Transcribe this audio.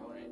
going.